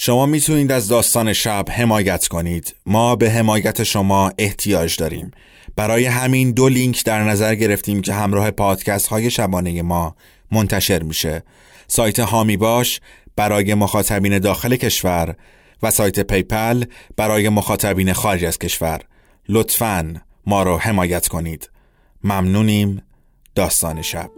شما می‌تونید از داستان شب حمایت کنید. ما به حمایت شما احتیاج داریم. برای همین دو لینک در نظر گرفتیم که همراه پادکست های شبانه ما منتشر میشه. سایت حامی باش برای مخاطبین داخل کشور و سایت PayPal برای مخاطبین خارج از کشور. لطفاً ما رو حمایت کنید. ممنونیم. داستان شب.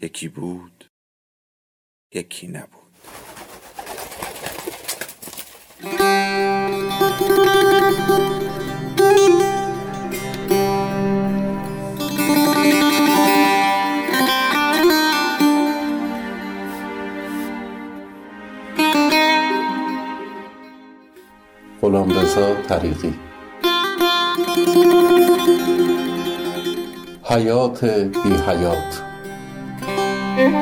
یکی بود یکی نبود. غلام رضا طریقی. حیات بی حیات حیات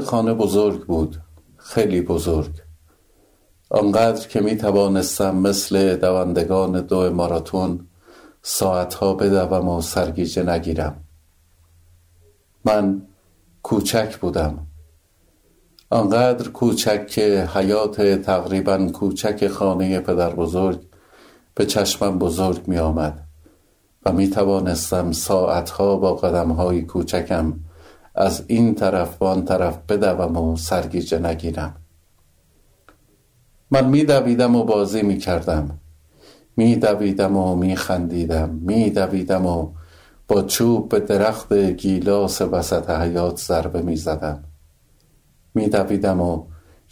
خانه بزرگ بود خیلی بزرگ. آنقدر که می توانستم مثل دوندگان دو ماراتون ساعتها بدوم و سرگیجه نگیرم. من کوچک بودم. آنقدر کوچک که حیات تقریبا کوچک خانه پدر بزرگ به چشمم بزرگ می آمد و می توانستم ساعتها با قدمهای کوچکم از این طرف و آن طرف بدوم و سرگیجه نگیرم. من دویدم و بازی می کردم می دویدم و می خندیدم می دویدم و با چوب به درخت گیلاس وسط حیات ضربه می زدم می دویدم و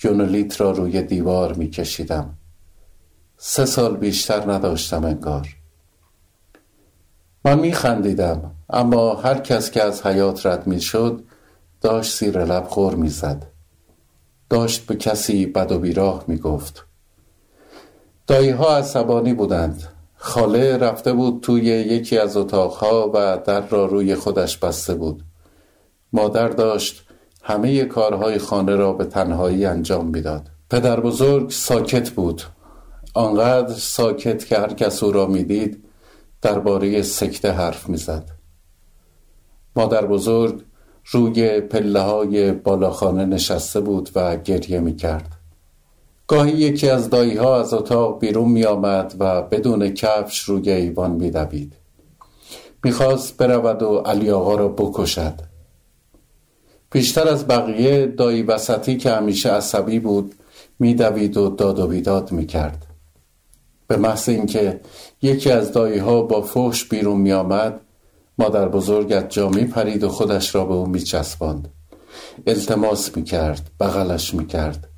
یونولیت را روی دیوار می کشیدم سه سال بیشتر نداشتم انگار. من می خندیدم اما هر کس که از حیات رد می شد داشت سیر لب خور می زد داشت به کسی بد و بیراه می گفت دایی ها عصبانی بودند خاله رفته بود توی یکی از اتاقها و در را روی خودش بسته بود مادر داشت همه کارهای خانه را به تنهایی انجام می‌داد. پدر بزرگ ساکت بود آنقدر ساکت که هر کس او را می‌دید درباره سکته حرف می‌زد. مادر بزرگ روی پله های بالاخانه نشسته بود و گریه می کرد. گاهی یکی از دایی ها از اتاق بیرون می آمد و بدون کفش روی ایوان می دوید. می‌خواست برود و علی آقا را بکشد. بیشتر از بقیه دایی وسطی که همیشه عصبی بود میدوید و داد و بیداد می کرد. به محض اینکه یکی از دایی ها با فحش بیرون می مادر بزرگت جا می پرید و خودش را به او می چسباند. التماس می کرد بغلش می کرد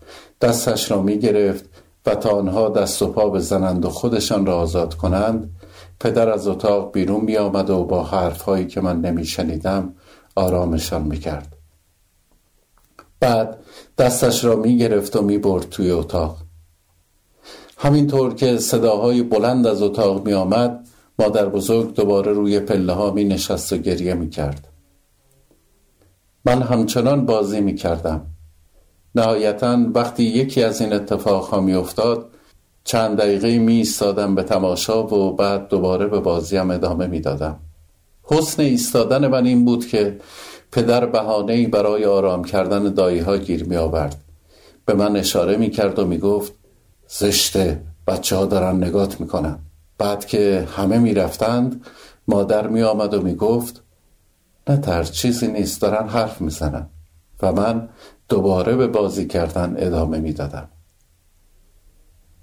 دستش را می گرفت و تا آنها دست و پا بزنند و خودشان را آزاد کنند پدر از اتاق بیرون می آمد و با حرفهایی که من نمی شنیدم آرامشان می کرد. بعد دستش را می گرفت و می برد توی اتاق همینطور که صداهای بلند از اتاق می آمد مادر بزرگ دوباره روی پله ها می نشست و گریه می کرد. من همچنان بازی می کردم. نهایتا وقتی یکی از این اتفاق ها می افتاد چند دقیقه می ایستادم به تماشا و بعد دوباره به بازیم ادامه می دادم. حسن ایستادن من این بود که پدر بهانه برای آرام کردن دایی ها گیر می آورد. به من اشاره می کرد و می گفت زشته بچه ها دارن نگات می کنن. بعد که همه می رفتند مادر می آمد و می گفت نه تر چیزی نیست دارن حرف می زنن. و من دوباره به بازی کردن ادامه می‌دادم.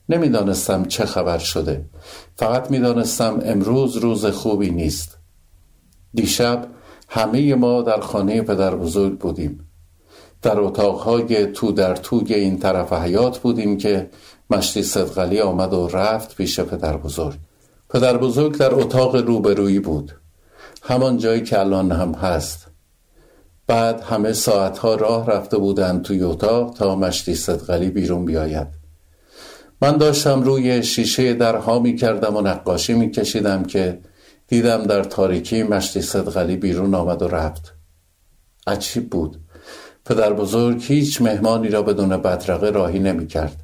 نمی‌دانستم چه خبر شده. فقط می‌دانستم امروز روز خوبی نیست. دیشب همه ما در خانه پدر بزرگ بودیم. در اتاقهای تو در توی این طرف حیات بودیم که مشتی صدقلی آمد و رفت پیش پدر بزرگ. پدر بزرگ در اتاق روبرویی بود. همان جایی که الان هم هست. بعد همه ساعتها راه رفته بودند توی اتاق تا مشتی صدقلی بیرون بیاید. من داشتم روی شیشه درها می کردم و نقاشی می کشیدم که دیدم در تاریکی مشتی صدقلی بیرون آمد و رفت. عجیب بود. پدر بزرگ هیچ مهمانی را بدون بدرقه راهی نمی کرد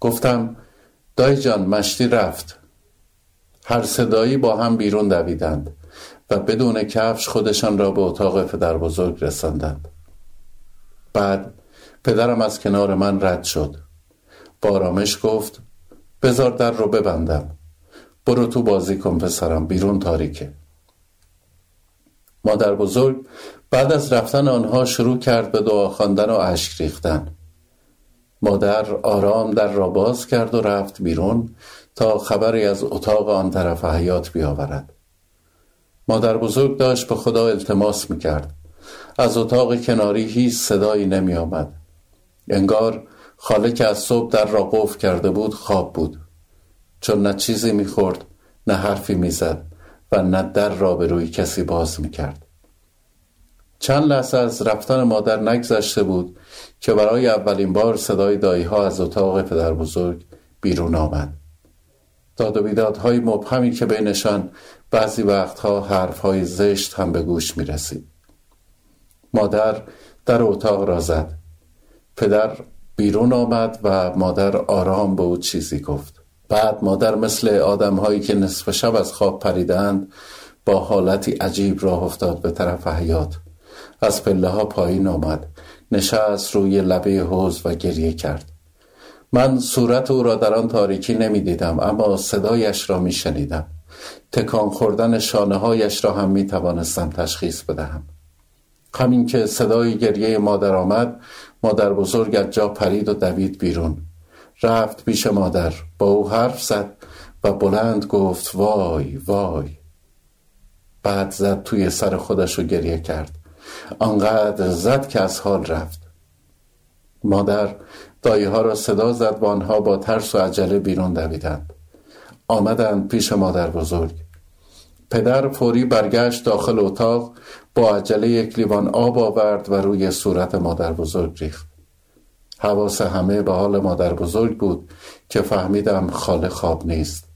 گفتم دای جان مشتی رفت. هر صدایی با هم بیرون دویدند و بدون کفش خودشان را به اتاق پدر بزرگ رساندند. بعد پدرم از کنار من رد شد. با آرامش گفت بزار در رو ببندم. برو تو بازی کن پسرم بیرون تاریکه. مادر بزرگ بعد از رفتن آنها شروع کرد به دعا خواندن و اشک ریختن. مادر آرام در را باز کرد و رفت بیرون تا خبری از اتاق آن طرف حیات بیاورد. مادر بزرگ داشت به خدا التماس می‌کرد. از اتاق کناری هیچ صدایی نمی آمد انگار خاله که از صبح در را قفل کرده بود خواب بود. چون نه چیزی می‌خورد نه حرفی می‌زد و نه در را به روی کسی باز می‌کرد. چند لحظه از رفتن مادر نگذشته بود که برای اولین بار صدای دایی ها از اتاق پدر بزرگ بیرون آمد. داد و بیدادهای مبهمی که بینشان بعضی وقتها حرفهای زشت هم به گوش می رسید. مادر در اتاق را زد. پدر بیرون آمد و مادر آرام به او چیزی گفت. بعد مادر مثل آدمهایی که نصف شب از خواب پریدند با حالتی عجیب راه افتاد به طرف حیات از پله ها پایین آمد. نشست روی لبه حوز و گریه کرد. من صورت او را در آن تاریکی نمی دیدم اما صدایش را می شنیدم تکان خوردن شانه هایش را هم می توانستم تشخیص بدهم. همین که صدای گریه مادر آمد مادر بزرگ از جا پرید و دوید بیرون. رفت پیش مادر با او حرف زد و بلند گفت وای وای. بعد زد توی سر خودش و گریه کرد. آنقدر زد که از حال رفت. مادر دایه ها را صدا زد و آنها با ترس و عجله بیرون دویدند. آمدند پیش مادر بزرگ. پدر فوری برگشت داخل اتاق با عجله یک لیوان آب آورد و روی صورت مادر بزرگ ریخت. حواس همه به حال مادر بزرگ بود که فهمیدم خاله خواب نیست.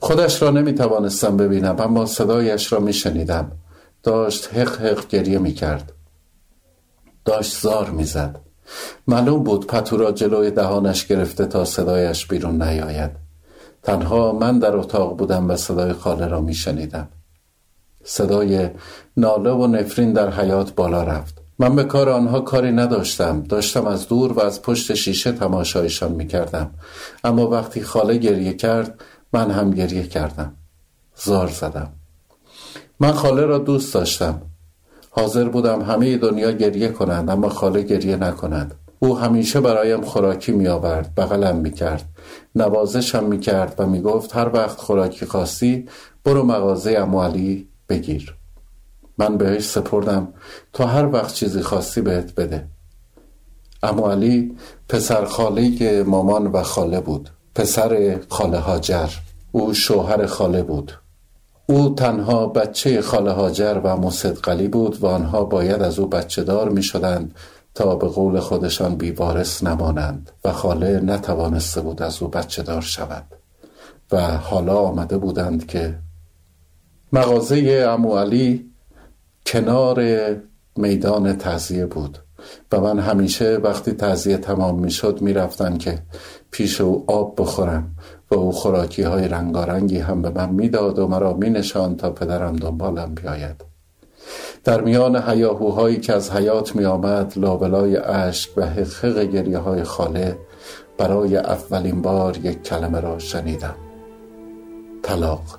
خودش را نمی توانستم ببینم اما صدایش را می شنیدم داشت حق حق گریه می کرد داشت زار می زد معلوم بود پتو را جلوی دهانش گرفته تا صدایش بیرون نیاید. تنها من در اتاق بودم و صدای خاله را می شنیدم صدای ناله و نفرین در حیات بالا رفت. من به کار آنها کاری نداشتم. داشتم از دور و از پشت شیشه تماشایشان می کردم اما وقتی خاله گریه کرد من هم گریه کردم. زار زدم. من خاله را دوست داشتم. حاضر بودم همه دنیا گریه کنند اما خاله گریه نکند. او همیشه برایم خوراکی می آورد بغلم می کرد نوازشم می کرد و می گفت هر وقت خوراکی خواستی برو مغازه اموالی بگیر. من بهش سپردم تا هر وقت چیزی خواستی بهت بده. اموالی پسر خاله مامان و خاله بود. پسر خاله هاجر. او شوهر خاله بود. او تنها بچه خاله هاجر و مصدقلی بود و آنها باید از او بچه دار می شدند تا به قول خودشان بیوارث نمانند و خاله نتوانسته بود از او بچه دار شود و حالا آمده بودند که مغازه امو علی کنار میدان تعذیه بود و من همیشه وقتی تعذیه تمام می شد می رفتم که پیش او آب بخورم و او خوراکی های رنگارنگی هم به من می‌داد و مرا می نشان تا پدرم دنبالم بیاید. در میان هیاهوهایی که از حیات می آمد لابلای اشک و حقق گریه های خاله برای اولین بار یک کلمه را شنیدم. طلاق.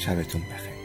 شبتون بخیر.